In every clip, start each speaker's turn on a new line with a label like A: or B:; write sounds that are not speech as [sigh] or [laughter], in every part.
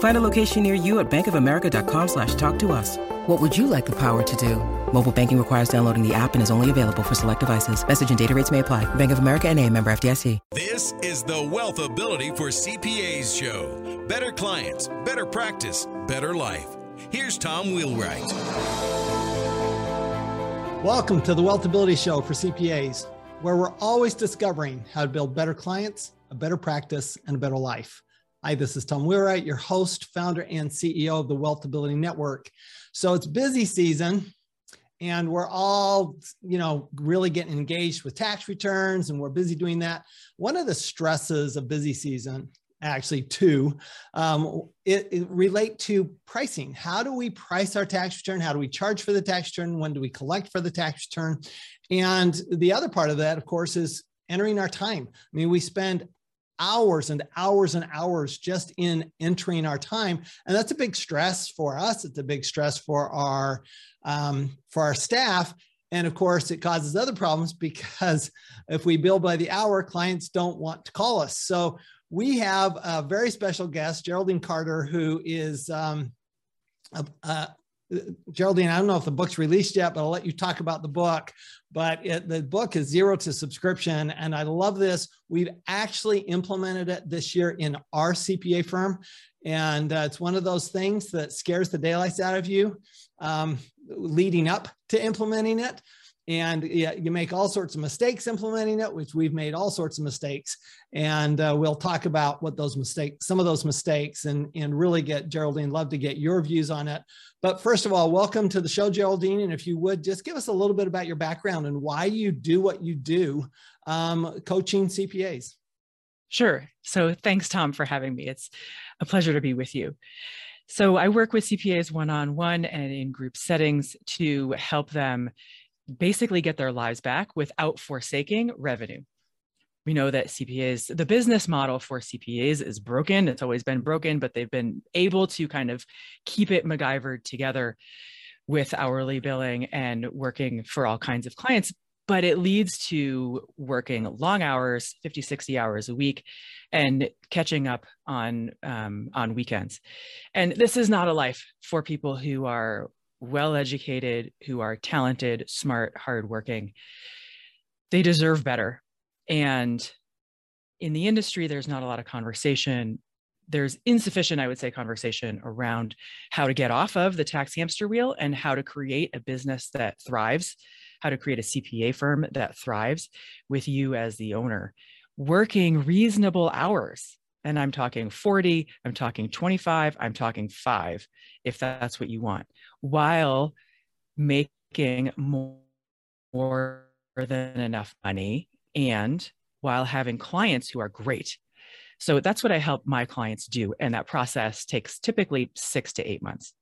A: Find a location near you at bankofamerica.com slash talk to us. What would you like the power to do? Mobile banking requires downloading the app and is only available for select devices. Message and data rates may apply. Bank of America and a member FDIC.
B: This is the Wealth Ability for CPAs show. Better clients, better practice, better life. Here's Tom Wheelwright.
C: Welcome to the Wealth Ability Show for CPAs, where we're always discovering how to build better clients, a better practice, and a better life. Hi, this is Tom Wheelwright, your host, founder, and CEO of the Wealth Ability Network. So it's busy season, and we're all, you know, really getting engaged with tax returns, and we're busy doing that. One of the stresses of busy season, actually, two, um, it, it relate to pricing. How do we price our tax return? How do we charge for the tax return? When do we collect for the tax return? And the other part of that, of course, is entering our time. I mean, we spend hours and hours and hours just in entering our time. And that's a big stress for us. It's a big stress for our um, for our staff. And of course it causes other problems because if we bill by the hour clients don't want to call us. So we have a very special guest geraldine carter who is um, a, a, Geraldine, I don't know if the book's released yet, but I'll let you talk about the book. But it, the book is zero to subscription. And I love this. We've actually implemented it this year in our CPA firm. And uh, it's one of those things that scares the daylights out of you um, leading up to implementing it and you make all sorts of mistakes implementing it which we've made all sorts of mistakes. And uh, we'll talk about what those mistakes some of those mistakes and and really get geraldine love to get your views on it. But first of all welcome to the show geraldine. And if you would just give us a little bit about your background and why you do what you do um, coaching cpas
D: sure. So thanks tom for having me. It's a pleasure to be with you. So I work with CPAs one on one and in group settings to help them basically get their lives back without forsaking revenue. We know that CPAs, the business model for CPAs is broken. It's always been broken, but they've been able to kind of keep it MacGyvered together with hourly billing and working for all kinds of clients. But it leads to working long hours, 50, 60 hours a week, and catching up on um, on weekends. And this is not a life for people who are well educated, who are talented, smart, hardworking. They deserve better. And in the industry, there's not a lot of conversation. There's insufficient, I would say, conversation around how to get off of the tax hamster wheel and how to create a business that thrives, how to create a CPA firm that thrives with you as the owner, working reasonable hours. And I'm talking 40, I'm talking 25, I'm talking five, if that's what you want while making more, more than enough money and while having clients who are great. So that's what I help my clients do. And that process takes typically six to eight months.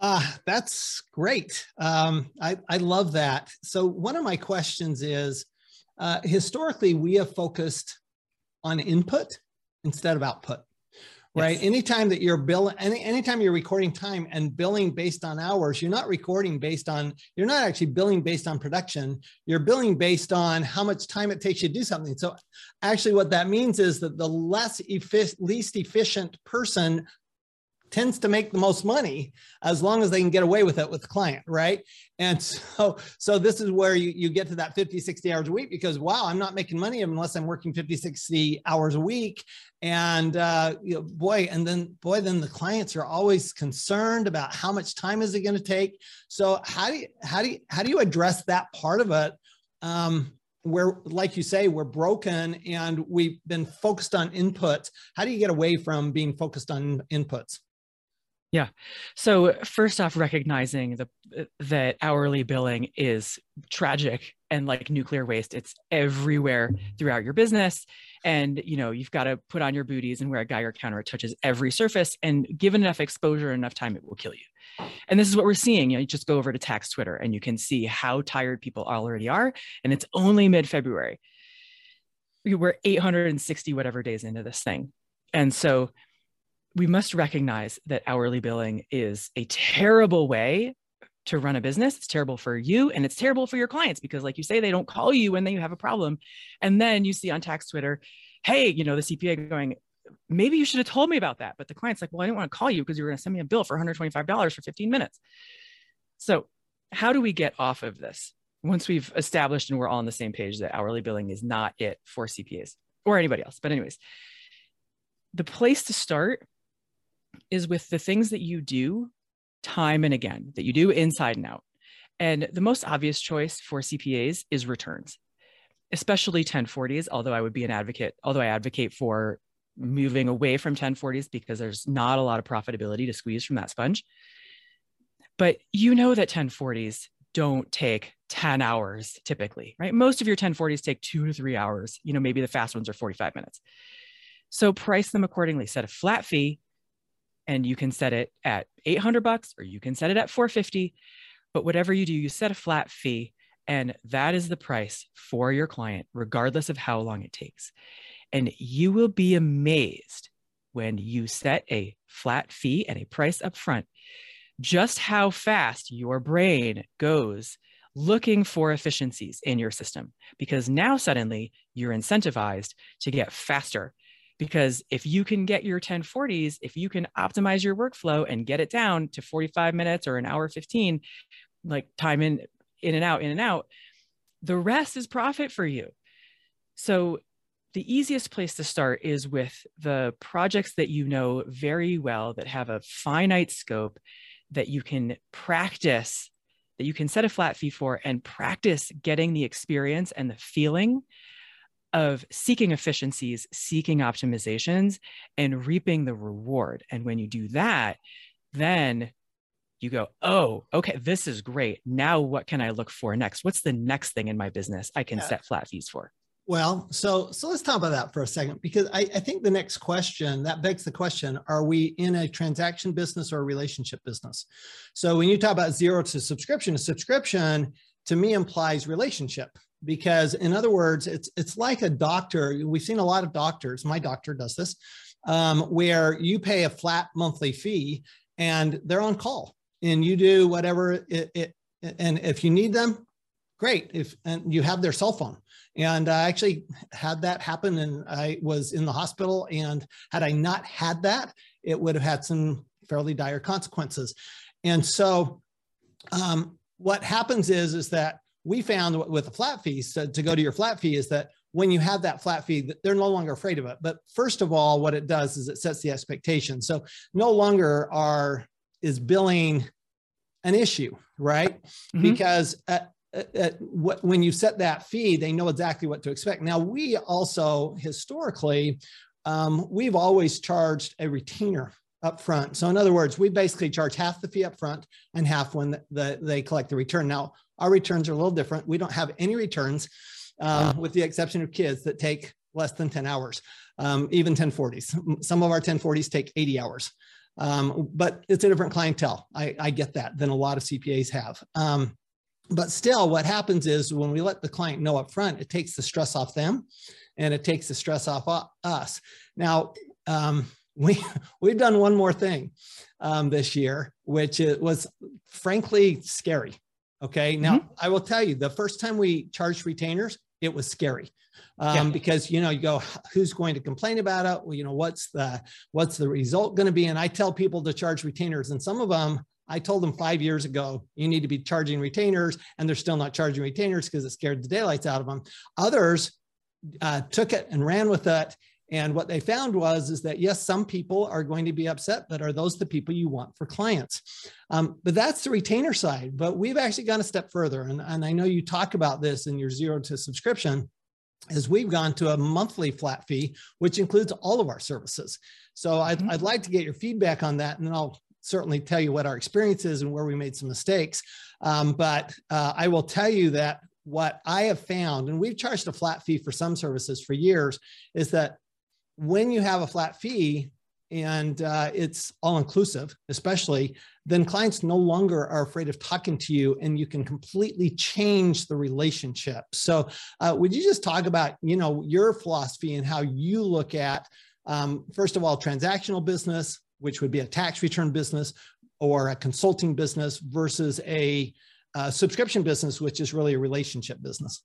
C: Uh, that's great. Um, I, I love that. So, one of my questions is uh, historically, we have focused on input instead of output right? Yes. Anytime that you're billing, any anytime you're recording time and billing based on hours, you're not recording based on, you're not actually billing based on production. You're billing based on how much time it takes you to do something. So actually what that means is that the less efficient, least efficient person tends to make the most money as long as they can get away with it with the client right? And [laughs] so so this is where you, you get to that 50 60 hours a week because wow i'm not making money unless i'm working 50 60 hours a week. And uh, you know, boy and then boy then the clients are always concerned about how much time is it going to take. So how do you how do you how do you address that part of it? Um, we're like you say we're broken and we've been focused on inputs. How do you get away from being focused on inputs
D: yeah. So first off, recognizing the uh, that hourly billing is tragic and like nuclear waste. It's everywhere throughout your business. And you know, you've got to put on your booties and wear a Geiger counter. It touches every surface. And given enough exposure, enough time, it will kill you. And this is what we're seeing. You know, you just go over to tax Twitter and you can see how tired people already are. And it's only mid-February. We're 860 whatever days into this thing. And so we must recognize that hourly billing is a terrible way to run a business. It's terrible for you and it's terrible for your clients because, like you say, they don't call you when they have a problem. And then you see on tax Twitter, hey, you know, the CPA going, maybe you should have told me about that. But the client's like, well, I didn't want to call you because you were going to send me a bill for $125 for 15 minutes. So, how do we get off of this once we've established and we're all on the same page that hourly billing is not it for CPAs or anybody else? But, anyways, the place to start is with the things that you do time and again, that you do inside and out. And the most obvious choice for CPAs is returns, especially 1040s, although I would be an advocate, although I advocate for moving away from 1040s because there's not a lot of profitability to squeeze from that sponge. But you know that 1040s don't take 10 hours typically, right? Most of your 1040s take two to three hours. You know, maybe the fast ones are 45 minutes. So price them accordingly. Set a flat fee and you can set it at 800 bucks or you can set it at 450 but whatever you do you set a flat fee and that is the price for your client regardless of how long it takes. And you will be amazed when you set a flat fee and a price up front just how fast your brain goes looking for efficiencies in your system because now suddenly you're incentivized to get faster because if you can get your 1040s if you can optimize your workflow and get it down to 45 minutes or an hour 15 like time in in and out in and out the rest is profit for you. So the easiest place to start is with the projects that you know very well that have a finite scope that you can practice that you can set a flat fee for and practice getting the experience and the feeling of seeking efficiencies, seeking optimizations, and reaping the reward. And when you do that, then you go, oh, okay, this is great. Now, what can I look for next? What's the next thing in my business I can yeah. set flat fees for?
C: Well, so so let's talk about that for a second because I, I think the next question that begs the question: Are we in a transaction business or a relationship business? So when you talk about zero to subscription, a subscription to me implies relationship because in other words it's it's like a doctor we've seen a lot of doctors my doctor does this um, where you pay a flat monthly fee and they're on call and you do whatever it, it and if you need them great if and you have their cell phone. And i actually had that happen and i was in the hospital and had i not had that it would have had some fairly dire consequences. And so um, what happens is is that we found with the flat fee so to go to your flat fee is that when you have that flat fee they're no longer afraid of it but first of all what it does is it sets the expectation so no longer are is billing an issue right mm-hmm. because at, at, what, when you set that fee they know exactly what to expect now we also historically um, we've always charged a retainer up front. So in other words, we basically charge half the fee up front and half when the, the, they collect the return. Now, our returns are a little different. We don't have any returns, um, with the exception of kids that take less than 10 hours, um, even 1040s. Some of our 1040s take 80 hours. Um, but it's a different clientele. I, I, get that than a lot of CPAs have. Um, but still, what happens is when we let the client know up front, it takes the stress off them and it takes the stress off us. Now, um, [laughs] we we've done one more thing um, this year, which was frankly scary. Okay. Now, mm-hmm. I will tell you the first time we charged retainers, it was scary. Um, yeah. because you know you go who's going to complain about it well, you know what's the what's the result going to be and i tell people to charge retainers and some of them i told them five years ago you need to be charging retainers and they're still not charging retainers because it scared the daylights out of them others uh, took it and ran with it And what they found was is that yes, some people are going to be upset, but are those the people you want for clients? Um, but that's the retainer side. But we've actually gone a step further, and, and I know you talk about this in your zero to subscription. Is we've gone to a monthly flat fee, which includes all of our services. So I'd, mm-hmm. I'd like to get your feedback on that, and then I'll certainly tell you what our experience is and where we made some mistakes. Um, but uh, I will tell you that what I have found, and we've charged a flat fee for some services for years, is that when you have a flat fee and uh, it's all inclusive, especially, then clients no longer are afraid of talking to you and you can completely change the relationship. So, uh, would you just talk about, you know, your philosophy and how you look at, um, first of all, transactional business, which would be a tax return business or a consulting business versus a uh, subscription business, which is really a relationship business?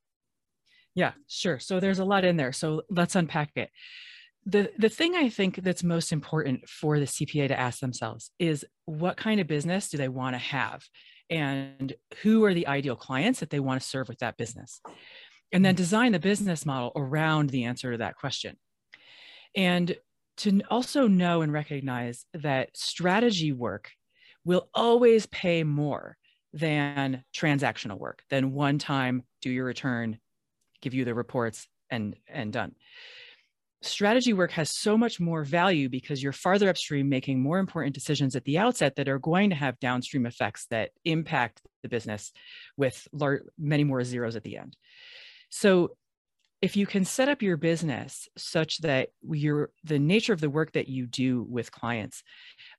D: Yeah, sure. So there's a lot in there. So let's unpack it the the thing i think that's most important for the cpa to ask themselves is what kind of business do they want to have? And who are the ideal clients that they want to serve with that business? And then mm. design the business model around the answer to that question. And to also know and recognize that strategy work will always pay more than transactional work than one time do your return give you the reports and and done strategy work has so much more value because you're farther upstream making more important decisions at the outset that are going to have downstream effects that impact the business with many more zeros at the end. So if you can set up your business such that your the nature of the work that you do with clients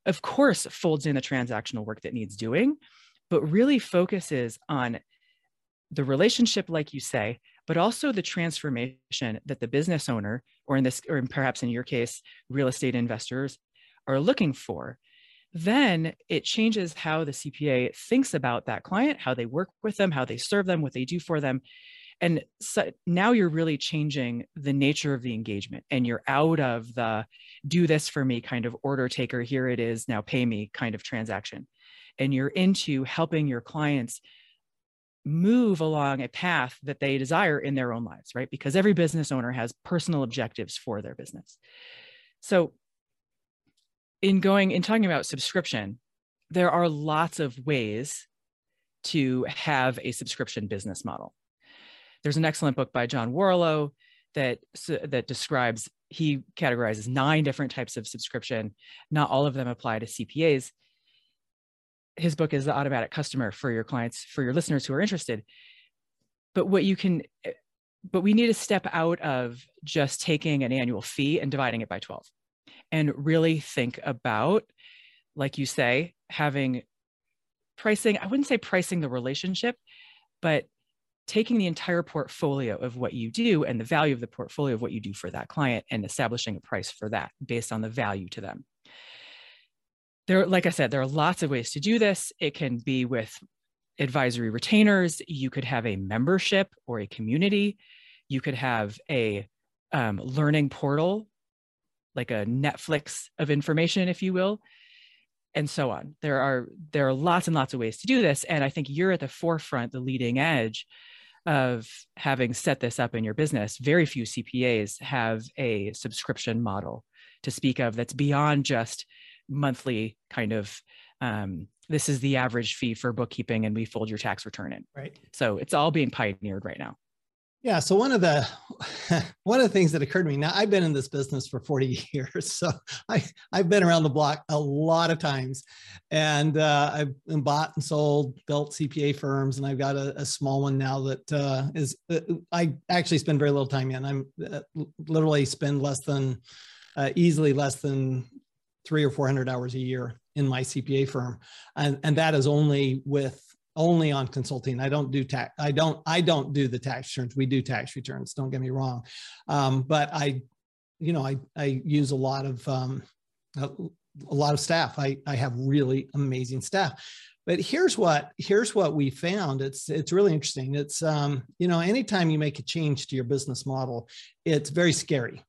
D: of course folds in the transactional work that needs doing but really focuses on the relationship like you say but also the transformation that the business owner, or in this, or perhaps in your case, real estate investors are looking for, then it changes how the CPA thinks about that client, how they work with them, how they serve them, what they do for them. And so now you're really changing the nature of the engagement and you're out of the do this for me kind of order taker, here it is, now pay me kind of transaction. And you're into helping your clients move along a path that they desire in their own lives, right? Because every business owner has personal objectives for their business. So, in going in talking about subscription, there are lots of ways to have a subscription business model. There's an excellent book by John Warrillow that that describes he categorizes nine different types of subscription. Not all of them apply to CPAs, his book is the automatic customer for your clients for your listeners who are interested. But what you can eh, but we need to step out of just taking an annual fee and dividing it by 12 and really think about like you say having pricing i wouldn't say pricing the relationship but taking the entire portfolio of what you do and the value of the portfolio of what you do for that client and establishing a price for that based on the value to them there, like I said, there are lots of ways to do this. It can be with advisory retainers. You could have a membership or a community. You could have a um, learning portal, like a Netflix of information, if you will, and so on. There are there are lots and lots of ways to do this, and I think you're at the forefront, the leading edge of having set this up in your business. Very few CPAs have a subscription model to speak of that's beyond just monthly kind of um, this is the average fee for bookkeeping and we fold your tax return in.
C: Right.
D: So it's all being pioneered right now.
C: Yeah so one of the [laughs] one of the things that occurred to me now i've been in this business for 40 [laughs] years so i i've been around the block a lot of times. And uh, i've bought and sold built cpa firms and i've got a, a small one now that uh, is uh, i actually spend very little time in. I'm uh, literally spend less than uh, easily less than three or 400 hours a year in my CPA firm. And, and that is only with only on consulting. I don't do tax. I don't, I don't do the tax returns. We do tax returns. Don't get me wrong. Um, but I, you know, I, I use a lot of, um, a, a lot of staff. I, I have really amazing staff but here's what here's what we found it's it's really interesting it's um, you know anytime you make a change to your business model it's very scary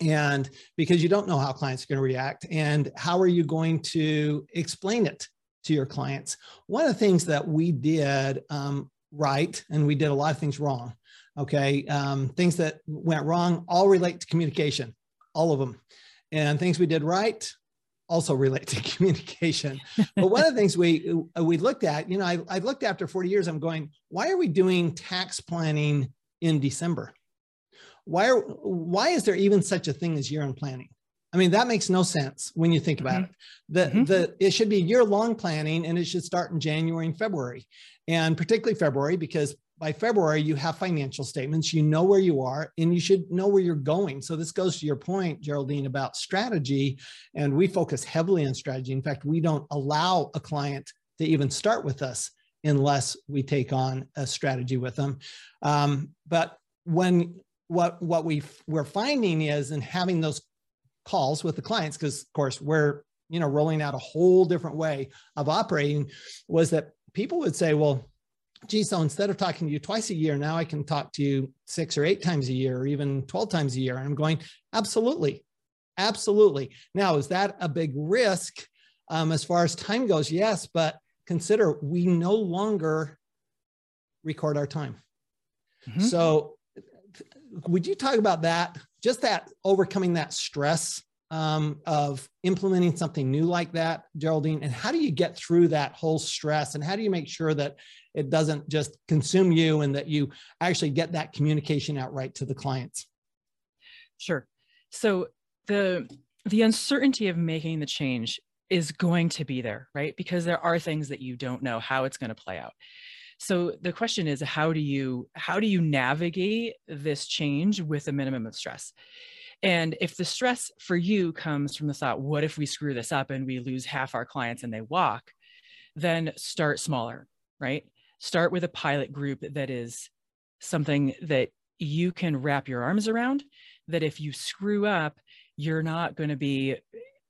C: and because you don't know how clients are going to react and how are you going to explain it to your clients one of the things that we did um, right and we did a lot of things wrong okay um, things that went wrong all relate to communication all of them. And things we did right also relate to [laughs] communication. but one of the things we we looked at, you know, I, I looked after 40 years, I'm going, why are we doing tax planning in December? Why are why is there even such a thing as year-end planning? I mean, that makes no sense when you think about mm-hmm. it. The, mm-hmm. the, it should be year long planning and it should start in January and February, and particularly February, because by February, you have financial statements, you know where you are, and you should know where you're going. So, this goes to your point, Geraldine, about strategy. And we focus heavily on strategy. In fact, we don't allow a client to even start with us unless we take on a strategy with them. Um, but when what what we we're finding is in having those calls with the clients because of course we're you know rolling out a whole different way of operating was that people would say well gee so instead of talking to you twice a year now i can talk to you six or eight times a year or even 12 times a year. And i'm going absolutely. Absolutely. Now is that a big risk um, as far as time goes? Yes but consider we no longer record our time. Mm-hmm. so would you talk about that just that overcoming that stress um, of implementing something new like that, Geraldine? And how do you get through that whole stress? And how do you make sure that it doesn't just consume you and that you actually get that communication out right to the clients?
D: Sure. So the the uncertainty of making the change is going to be there, right? Because there are things that you don't know how it's going to play out. So the question is how do you how do you navigate this change with a minimum of stress? And if the stress for you comes from the thought, what if we screw this up and we lose half our clients and they walk, then start smaller, right? Start with a pilot group that is something that you can wrap your arms around, that if you screw up, you're not going to be,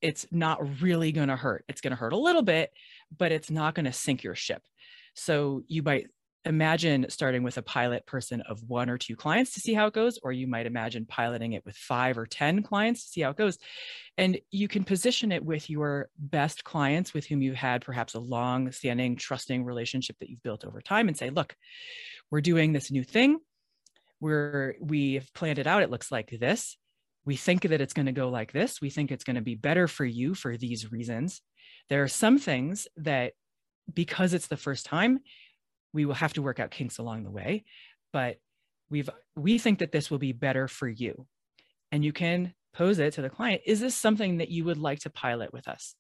D: it's not really going to hurt. It's going to hurt a little bit, but it's not going to sink your ship. So you might imagine starting with a pilot person of one or two clients to see how it goes, or you might imagine piloting it with five or 10 clients to see how it goes. And you can position it with your best clients with whom you've had perhaps a long standing, trusting relationship that you've built over time and say, look, we're doing this new thing. We're, we've planned it out. It looks like this. We think that it's going to go like this. We think it's going to be better for you for these reasons. There are some things that because it's the first time, we will have to work out kinks along the way, but we've we think that this will be better for you. And you can pose it to the client, is this something that you would like to pilot with us?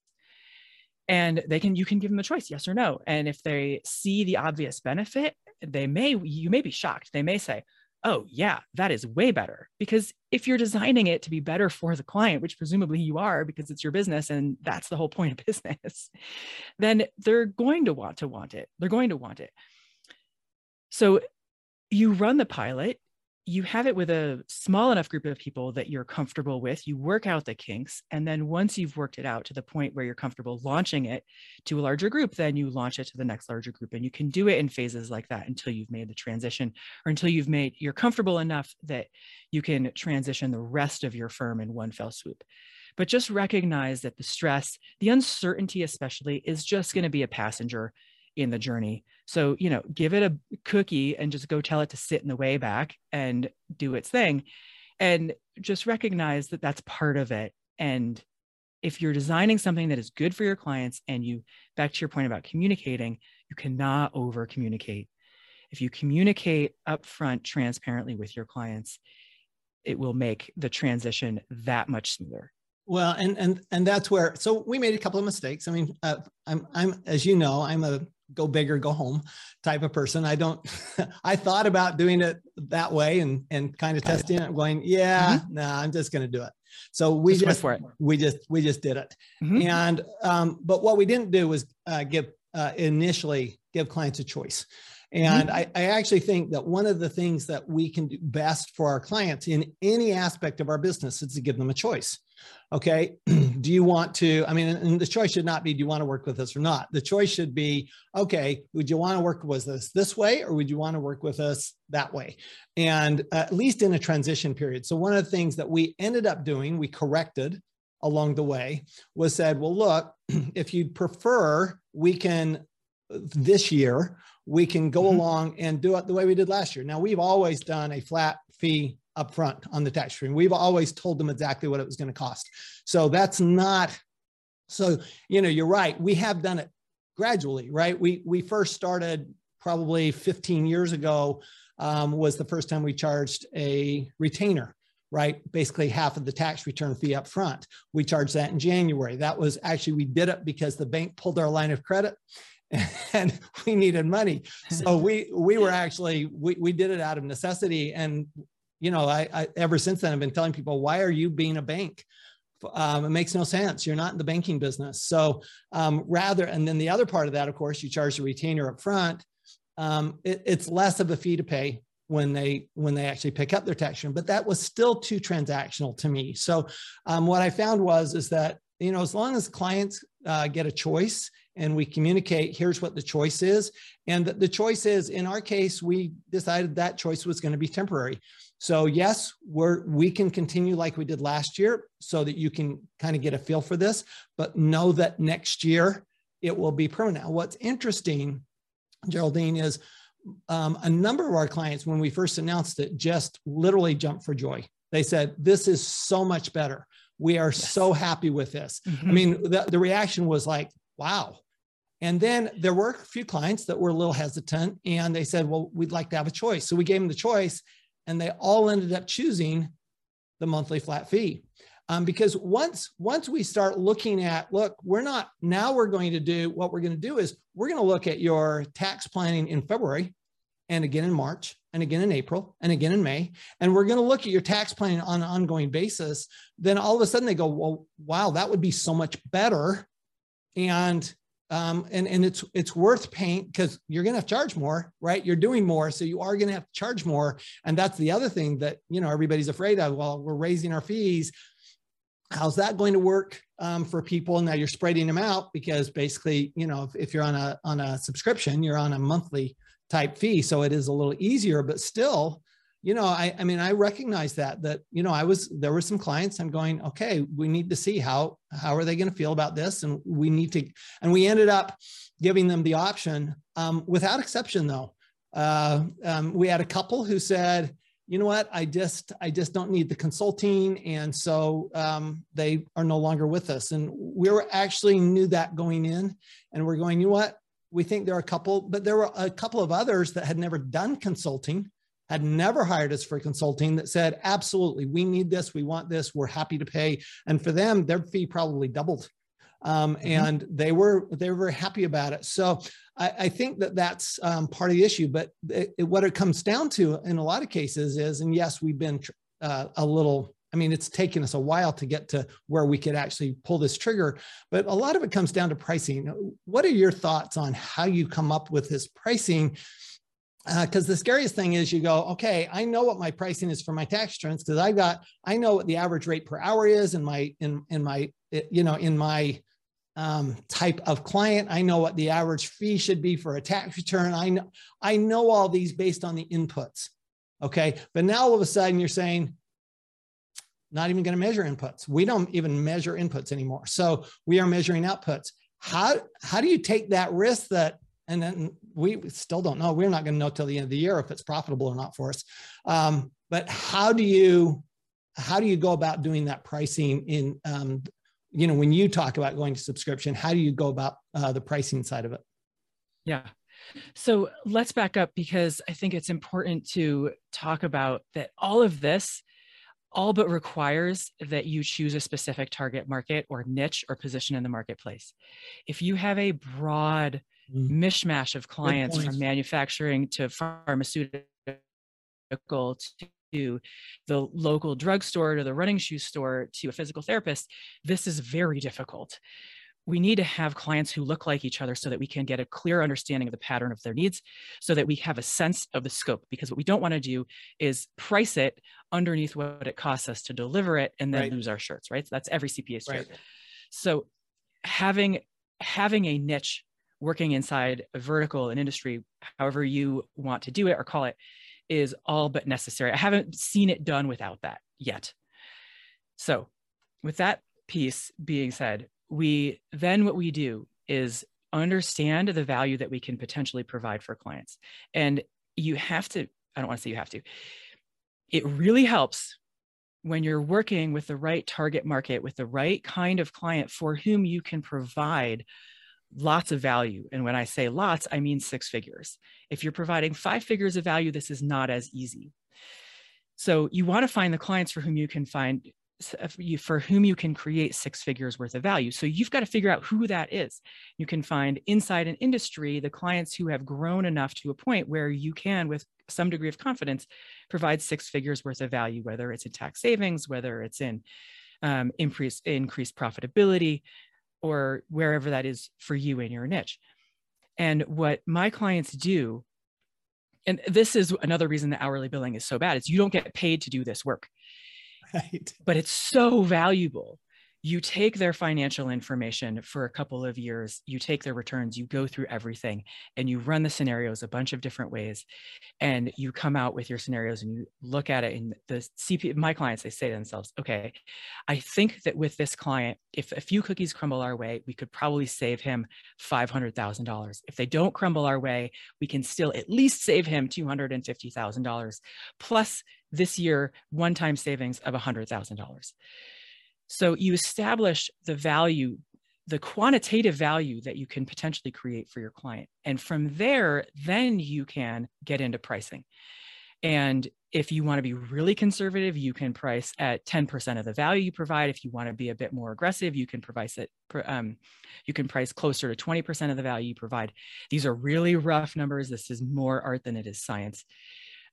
D: And they can you can give them a choice, yes or no. And if they see the obvious benefit, they may you may be shocked. They may say, oh, yeah, that is way better. Because if you're designing it to be better for the client, which presumably you are because it's your business and that's the whole point of [laughs] business, then they're going to want to want it. They're going to want it. So you run the pilot, you have it with a small enough group of people that you're comfortable with. You work out the kinks. And then once you've worked it out to the point where you're comfortable launching it to a larger group, then you launch it to the next larger group. And you can do it in phases like that until you've made the transition or until you've made, you're comfortable enough that you can transition the rest of your firm in one fell swoop. But just recognize that the stress, the uncertainty, especially, is just going to be a passenger in the journey. So, you know, give it a cookie and just go tell it to sit in the way back and do its thing. And just recognize that that's part of it. And if you're designing something that is good for your clients and you, back to your point about communicating, you cannot over communicate. If you communicate upfront transparently with your clients, it will make the transition that much smoother.
C: Well, and and and that's where. So we made a couple of mistakes. I mean, uh, I'm I'm as you know, I'm a go big or go home type of person. I don't, [laughs] I thought about doing it that way and, and kind of testing it, going, yeah, mm-hmm. nah, I'm just going to do it. So we just, just for it. we just, we just did it. Mm-hmm. And, um, but what we didn't do was uh, give, uh, initially give clients a choice. And mm-hmm. I, I, actually think that one of the things that we can do best for our clients in any aspect of our business is to give them a choice. Okay. [clears throat] do you want to? I mean, and the choice should not be do you want to work with us or not? The choice should be okay, would you want to work with us this way or would you want to work with us that way? And uh, at least in a transition period. So, one of the things that we ended up doing, we corrected along the way, was said, well, look, [clears throat] if you'd prefer, we can this year we can go mm-hmm. along and do it the way we did last year. Now, we've always done a flat fee up front on the tax return. We've always told them exactly what it was going to cost. So that's not so you know you're right. We have done it gradually, right? We we first started probably 15 years ago um, was the first time we charged a retainer right? Basically half of the tax return fee up front. We charged that in January. That was actually, we did it because the bank pulled our line of credit [laughs] and we needed money. So we we were actually we we did it out of necessity. And you know, I, I ever since then I've been telling people, why are you being a bank? Um, it makes no sense. You're not in the banking business. So um, rather, and then the other part of that, of course, you charge the retainer up front. Um, it, it's less of a fee to pay when they when they actually pick up their tax return, but that was still too transactional to me. So um, what I found was is that you know as long as clients uh, get a choice and we communicate here's what the choice is and the, the choice is in our case we decided that choice was going to be temporary so yes we're we can continue like we did last year so that you can kind of get a feel for this but know that next year it will be permanent what's interesting geraldine is um, a number of our clients when we first announced it just literally jumped for joy they said this is so much better we are yes. so happy with this mm-hmm. i mean the, the reaction was like wow and then there were a few clients that were a little hesitant and they said, well, we'd like to have a choice. So we gave them the choice and they all ended up choosing the monthly flat fee. Um, because once once we start looking at look we're not now we're going to do what we're going to do is we're going to look at your tax planning in february and again in march and again in april and again in may and we're going to look at your tax planning on an ongoing basis then all of a sudden they go well wow that would be so much better and um, and and it's it's worth paying because you're going to have to charge more, right? You're doing more, so you are going to have to charge more, and that's the other thing that you know everybody's afraid of. Well, we're raising our fees. How's that going to work um, for people? Now you're spreading them out because basically, you know, if, if you're on a on a subscription, you're on a monthly type fee, so it is a little easier. But still, you know, I, I mean, I recognize that, that, you know, I was, there were some clients I'm going, okay, we need to see how, how are they going to feel about this? And we need to, and we ended up giving them the option um, without exception though. Uh, um, we had a couple who said, you know what, I just, I just don't need the consulting. And so um, they are no longer with us. And we were actually knew that going in and we're going, you know what, we think there are a couple, but there were a couple of others that had never done consulting had never hired us for consulting that said, absolutely, we need this, we want this, we're happy to pay. And for them, their fee probably doubled. Um, mm-hmm. and they were they were very happy about it. So I, I think that that's um, part of the issue. But it, it, what it comes down to in a lot of cases is, and yes, we've been uh, a little. I mean, it's taken us a while to get to where we could actually pull this trigger, but a lot of it comes down to pricing. What are your thoughts on how you come up with this pricing? Because uh, the scariest thing is you go, okay, I know what my pricing is for my tax returns because I got, I know what the average rate per hour is in my, in, in my, you know, in my um, type of client. I know what the average fee should be for a tax return. I know, I know all these based on the inputs. Okay. But now all of a sudden you're saying, not even going to measure inputs. We don't even measure inputs anymore. So we are measuring outputs. How, how do you take that risk that and then we still don't know. We're not going to know till the end of the year if it's profitable or not for us. Um, but how do you how do you go about doing that pricing in um, you know when you talk about going to subscription? How do you go about uh, the pricing side of it?
D: Yeah. So let's back up because I think it's important to talk about that all of this all but requires that you choose a specific target market or niche or position in the marketplace. If you have a broad mm. mishmash of clients from manufacturing to pharmaceutical to the local drugstore to the running shoe store to a physical therapist, this is very difficult. We need to have clients who look like each other so that we can get a clear understanding of the pattern of their needs, so that we have a sense of the scope. Because what we don't want to do is price it underneath what it costs us to deliver it and then right. lose our shirts, right? So that's every CPA's right. So having having a niche working inside a vertical, an industry, however you want to do it or call it, is all but necessary. I haven't seen it done without that yet. So, with that piece being said, we then what we do is understand the value that we can potentially provide for clients. And you have to, I don't want to say you have to, it really helps when you're working with the right target market, with the right kind of client for whom you can provide lots of value. And when I say lots, I mean six figures. If you're providing five figures of value, this is not as easy. So you want to find the clients for whom you can find for whom you can create six figures worth of value. So you've got to figure out who that is. You can find inside an industry the clients who have grown enough to a point where you can, with some degree of confidence, provide six figures worth of value, whether it's in tax savings, whether it's in um, increase, increased profitability, or wherever that is for you in your niche. And what my clients do and this is another reason the hourly billing is so bad is you don't get paid to do this work [laughs] right but it's so valuable you take their financial information for a couple of years, you take their returns, you go through everything, and you run the scenarios a bunch of different ways. And you come out with your scenarios and you look at it. And the CP, my clients, they say to themselves, okay, I think that with this client, if a few cookies crumble our way, we could probably save him $500,000. If they don't crumble our way, we can still at least save him $250,000 plus this year one time savings of $100,000. So you establish the value, the quantitative value that you can potentially create for your client. And from there, then you can get into pricing. And if you want to be really conservative, you can price at 10% of the value you provide. If you want to be a bit more aggressive, you can price it, um, you can price closer to 20% of the value you provide. These are really rough numbers. This is more art than it is science.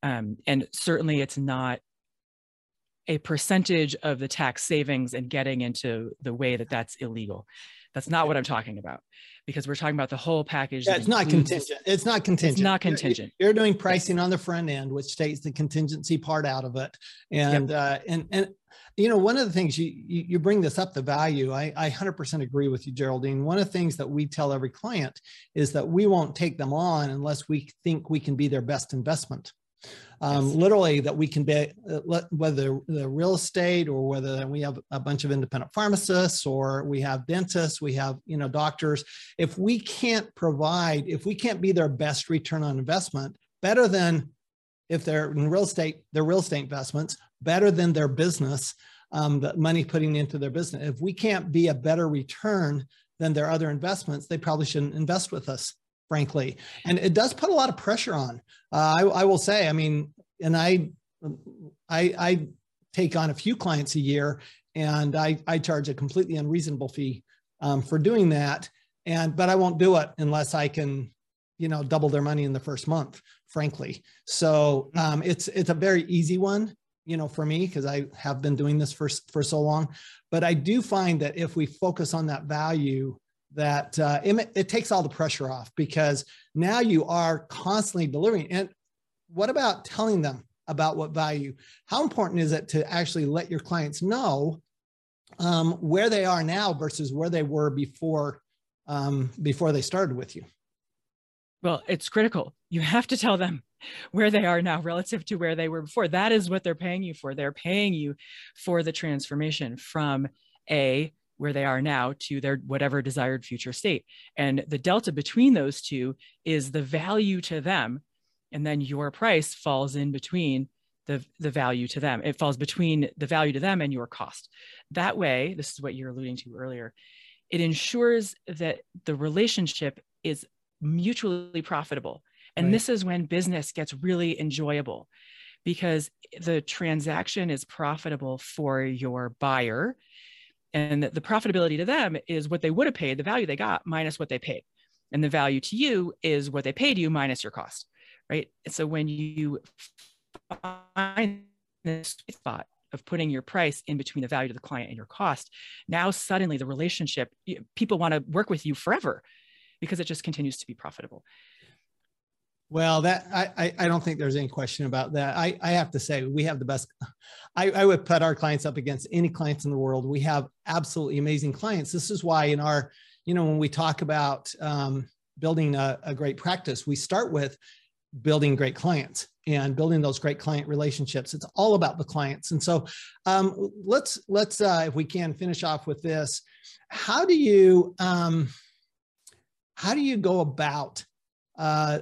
D: Um, and certainly it's not a percentage of the tax savings and getting into the way that that's illegal. That's not what I'm talking about because we're talking about the whole package.
C: Yeah, it's not contingent. It's not contingent.
D: It's not contingent.
C: You're, you're doing pricing on the front end, which takes the contingency part out of it. And yep. uh, and and you know, one of the things you you, you bring this up, the value. I, I 100% agree with you, Geraldine. One of the things that we tell every client is that we won't take them on unless we think we can be their best investment um, yes. literally that we can be uh, whether the real estate or whether we have a bunch of independent pharmacists or we have dentists we have you know doctors if we can't provide if we can't be their best return on investment better than if they're in real estate their real estate investments better than their business um, the money putting into their business if we can't be a better return than their other investments they probably shouldn't invest with us frankly. And it does put a lot of pressure on. Uh, I, I, will say, I mean, and I, I, I take on a few clients a year, and I, I charge a completely unreasonable fee um, for doing that. And but I won't do it unless I can, you know, double their money in the first month. Frankly, so um, it's it's a very easy one you know for me because i have been doing this for for so long but i do find that if we focus on that value that uh, it, it takes all the pressure off because now you are constantly delivering. And what about telling them about what value? How important is it to actually let your clients know um, where they are now versus where they were before um, before they started with you?
D: Well, it's critical. You have to tell them where they are now relative to where they were before. That is what they're paying you for. They're paying you for the transformation from a where they are now to their whatever desired future state. And the delta between those two is the value to them. And then your price falls in between the, the value to them. It falls between the value to them and your cost. That way, this is what you're alluding to earlier, it ensures that the relationship is mutually profitable. And right. this is when business gets really enjoyable because the transaction is profitable for your buyer and the profitability to them is what they would have paid the value they got minus what they paid. And the value to you is what they paid you minus your cost right? And so when you find this spot of putting your price in between the value to the client and your cost now suddenly the relationship people want to work with you forever because it just continues to be profitable
C: well, that I, I don't think there's any question about that. I, I have to say we have the best. [laughs] I, I would put our clients up against any clients in the world. We have absolutely amazing clients. This is why in our, you know, when we talk about um, building a, a great practice, we start with building great clients and building those great client relationships. It's all about the clients. And so um, let's let's uh, if we can finish off with this. How do you um, how do you go about uh,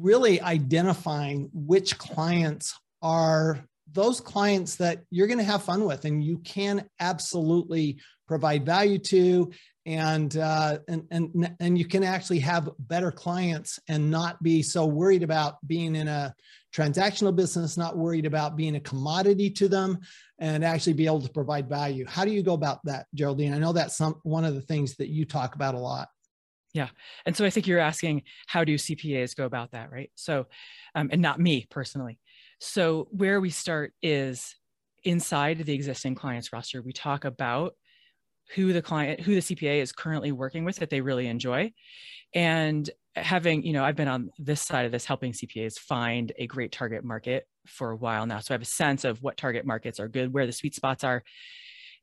C: really identifying which clients are those clients that you're going to have fun with and you can absolutely provide value to and uh, and and and you can actually have better clients and not be so worried about being in a transactional business not worried about being a commodity to them and actually be able to provide value. How do you go about that geraldine? I know that's some one of the things that you talk about a lot
D: yeah. And so I think you're asking how do CPAs go about that, right? So, um, and not me personally. So, where we start is inside the existing clients roster, we talk about who the client, who the CPA is currently working with that they really enjoy. And having, you know, I've been on this side of this helping CPAs find a great target market for a while now. So I have a sense of what target markets are good, where the sweet spots are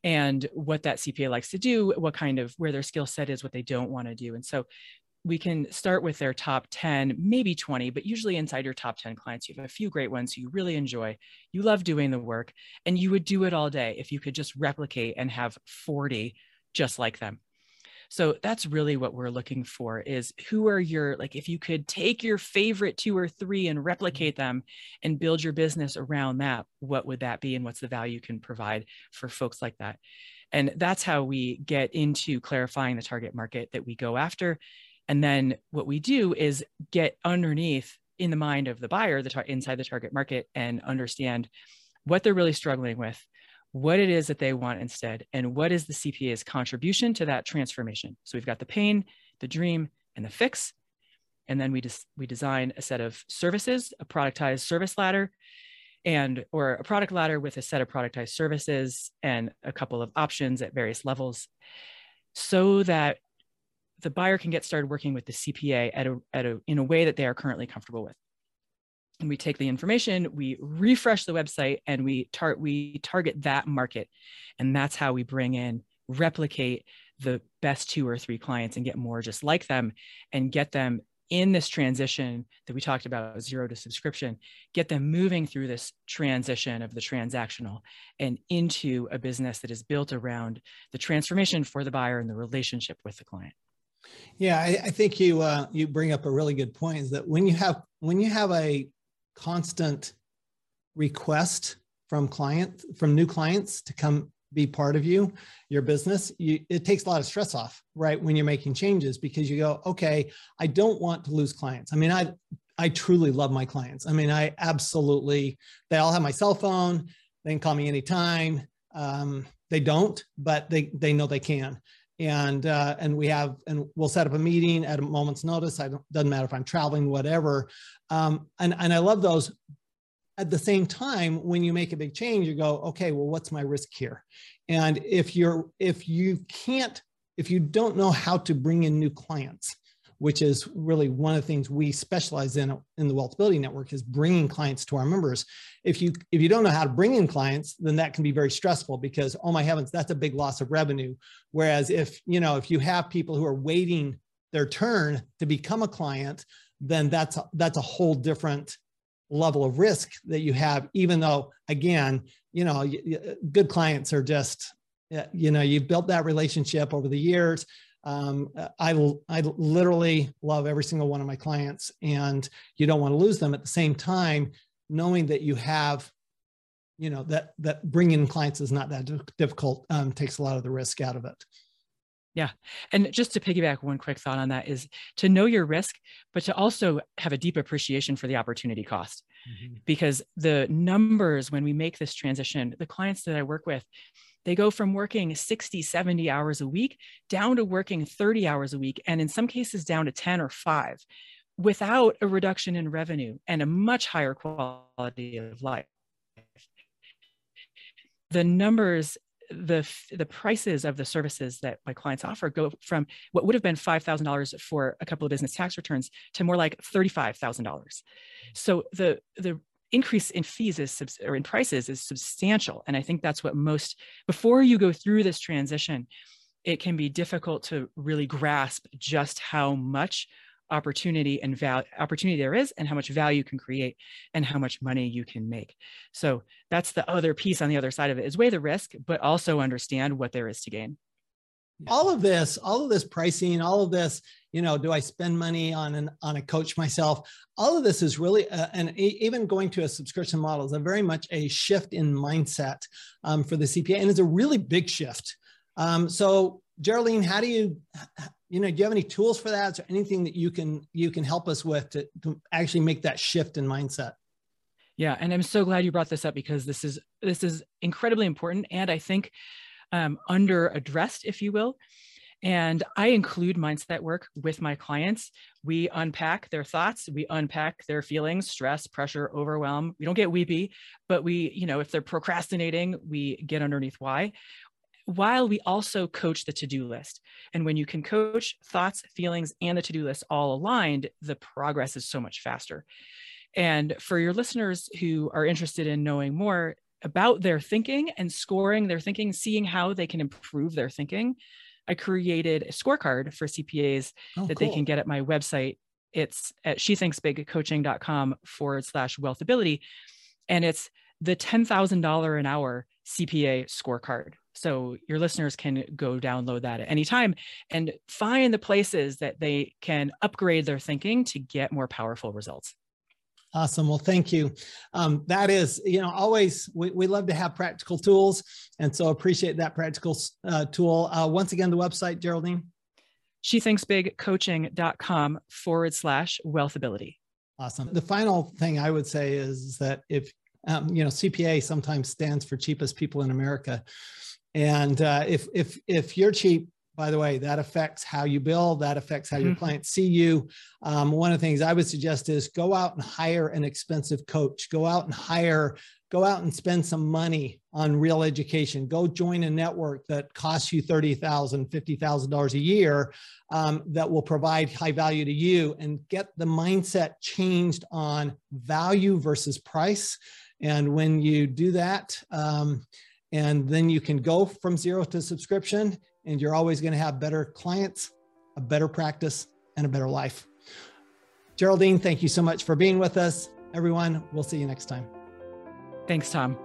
D: and what that CPA likes to do, what kind of where their skill set is, what they don't want to do. And so we can start with their top 10, maybe 20, but usually inside your top 10 clients, you have a few great ones you really enjoy. You love doing the work, and you would do it all day if you could just replicate and have 40 just like them so that's really what we're looking for is who are your like if you could take your favorite two or three and mm-hmm. replicate them and build your business around that what would that be and what's the value you can provide for folks like that and that's how we get into clarifying the target market that we go after and then what we do is get underneath in the mind of the buyer the tar- inside the target market and understand what they're really struggling with what it is that they want instead, and what is the CPA's contribution to that transformation. So we've got the pain, the dream, and the fix. And then we just we design a set of services, a productized service ladder, and or a product ladder with a set of productized services and a couple of options at various levels, so that the buyer can get started working with the CPA at a, at a in a way that they are currently comfortable with and we take the information, we refresh the website, and we tar- we target that market, and that's how we bring in replicate the best two or three clients and get more just like them, and get them in this transition that we talked about zero to subscription get them moving through this transition of the transactional and into a business that is built around the transformation for the buyer and the relationship with the client.
C: Yeah i, I think you uh, you bring up a really good point is that when you have when you have a constant request from client from new clients to come be part of you your business you, it takes a lot of stress off right when you're making changes because you go okay i don't want to lose clients. I mean i i truly love my clients. I mean i absolutely they all have my cell phone. They can call me anytime. Um, they don't but they they know they can and uh, and we have and we'll set up a meeting at a moment's notice. I don't doesn't matter if I'm traveling, whatever. Um, and and I love those. At the same time, when you make a big change, you go, okay, well, what's my risk here? And if you're if you can't if you don't know how to bring in new clients, which is really one of the things we specialize in in the Wealthability Network is bringing clients to our members. If you if you don't know how to bring in clients, then that can be very stressful because oh my heavens, that's a big loss of revenue. Whereas if you know if you have people who are waiting their turn to become a client, then that's a, that's a whole different level of risk that you have. Even though again, you know, good clients are just you know you've built that relationship over the years um, I, I literally love every single one of my clients and you don't want to lose them at the same time knowing that you have you know that that bringing clients is not that difficult um, takes a lot of the risk out of it
D: yeah. And just to piggyback one quick thought on that is to know your risk, but to also have a deep appreciation for the opportunity cost. Mm-hmm. Because the numbers, when we make this transition, the clients that I work with, they go from working 60, 70 hours a week down to working 30 hours a week, and in some cases down to 10 or five without a reduction in revenue and a much higher quality of life. The numbers the the prices of the services that my clients offer go from what would have been five thousand dollars for a couple of business tax returns to more like thirty five thousand dollars. So the the increase in fees is or in prices is substantial and i think that's what most before you go through this transition it can be difficult to really grasp just how much opportunity and value opportunity there is and how much value you can create and how much money you can make. So that's the other piece on the other side of it is weigh the risk but also understand what there is to gain.
C: All of this all of this pricing all of this you know, do I spend money on an on a coach myself? All of this is really, uh, and even going to a subscription model is a very much a shift in mindset um, for the CPA, and it's a really big shift. Um, so, Geraldine, how do you, you know, do you have any tools for that or anything that you can you can help us with to, to actually make that shift in mindset?
D: Yeah, and I'm so glad you brought this up because this is this is incredibly important, and I think um, under addressed, if you will. And I include mindset work with my clients. We unpack their thoughts, we unpack their feelings, stress, pressure, overwhelm. We don't get weepy, but we, you know, if they're procrastinating, we get underneath why. While we also coach the to do list. And when you can coach thoughts, feelings, and the to do list all aligned, the progress is so much faster. And for your listeners who are interested in knowing more about their thinking and scoring their thinking, seeing how they can improve their thinking, I created a scorecard for CPAs oh, that cool. they can get at my website. It's at shethinksbigcoaching.com forward slash wealthability. And it's the $10,000 an hour CPA scorecard. So your listeners can go download that at any time and find the places that they can upgrade their thinking to get more powerful results.
C: Awesome. Well, thank you. Um, that is, you know, always we, we love to have practical tools. And so appreciate that practical uh, tool. Uh, once again, the website, Geraldine.
D: She thinks big coaching.com forward slash wealthability.
C: Awesome. The final thing I would say is that if, um, you know, CPA sometimes stands for cheapest people in America. And uh, if, if, if you're cheap, by the way, that affects how you bill, that affects how mm-hmm. your clients see you. Um, one of the things I would suggest is go out and hire an expensive coach, go out and hire, go out and spend some money on real education, go join a network that costs you $30,000, $50,000 a year um, that will provide high value to you and get the mindset changed on value versus price. And when you do that, um, and then you can go from zero to subscription and you're always going to have better clients, a better practice, and a better life. Geraldine, thank you so much for being with us. Everyone, we'll see you next time.
D: Thanks, Tom.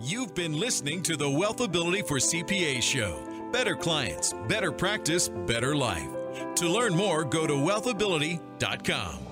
B: You've been listening to the Wealthability for CPA show. Better clients, better practice, better life. To learn more, go to wealthability.com.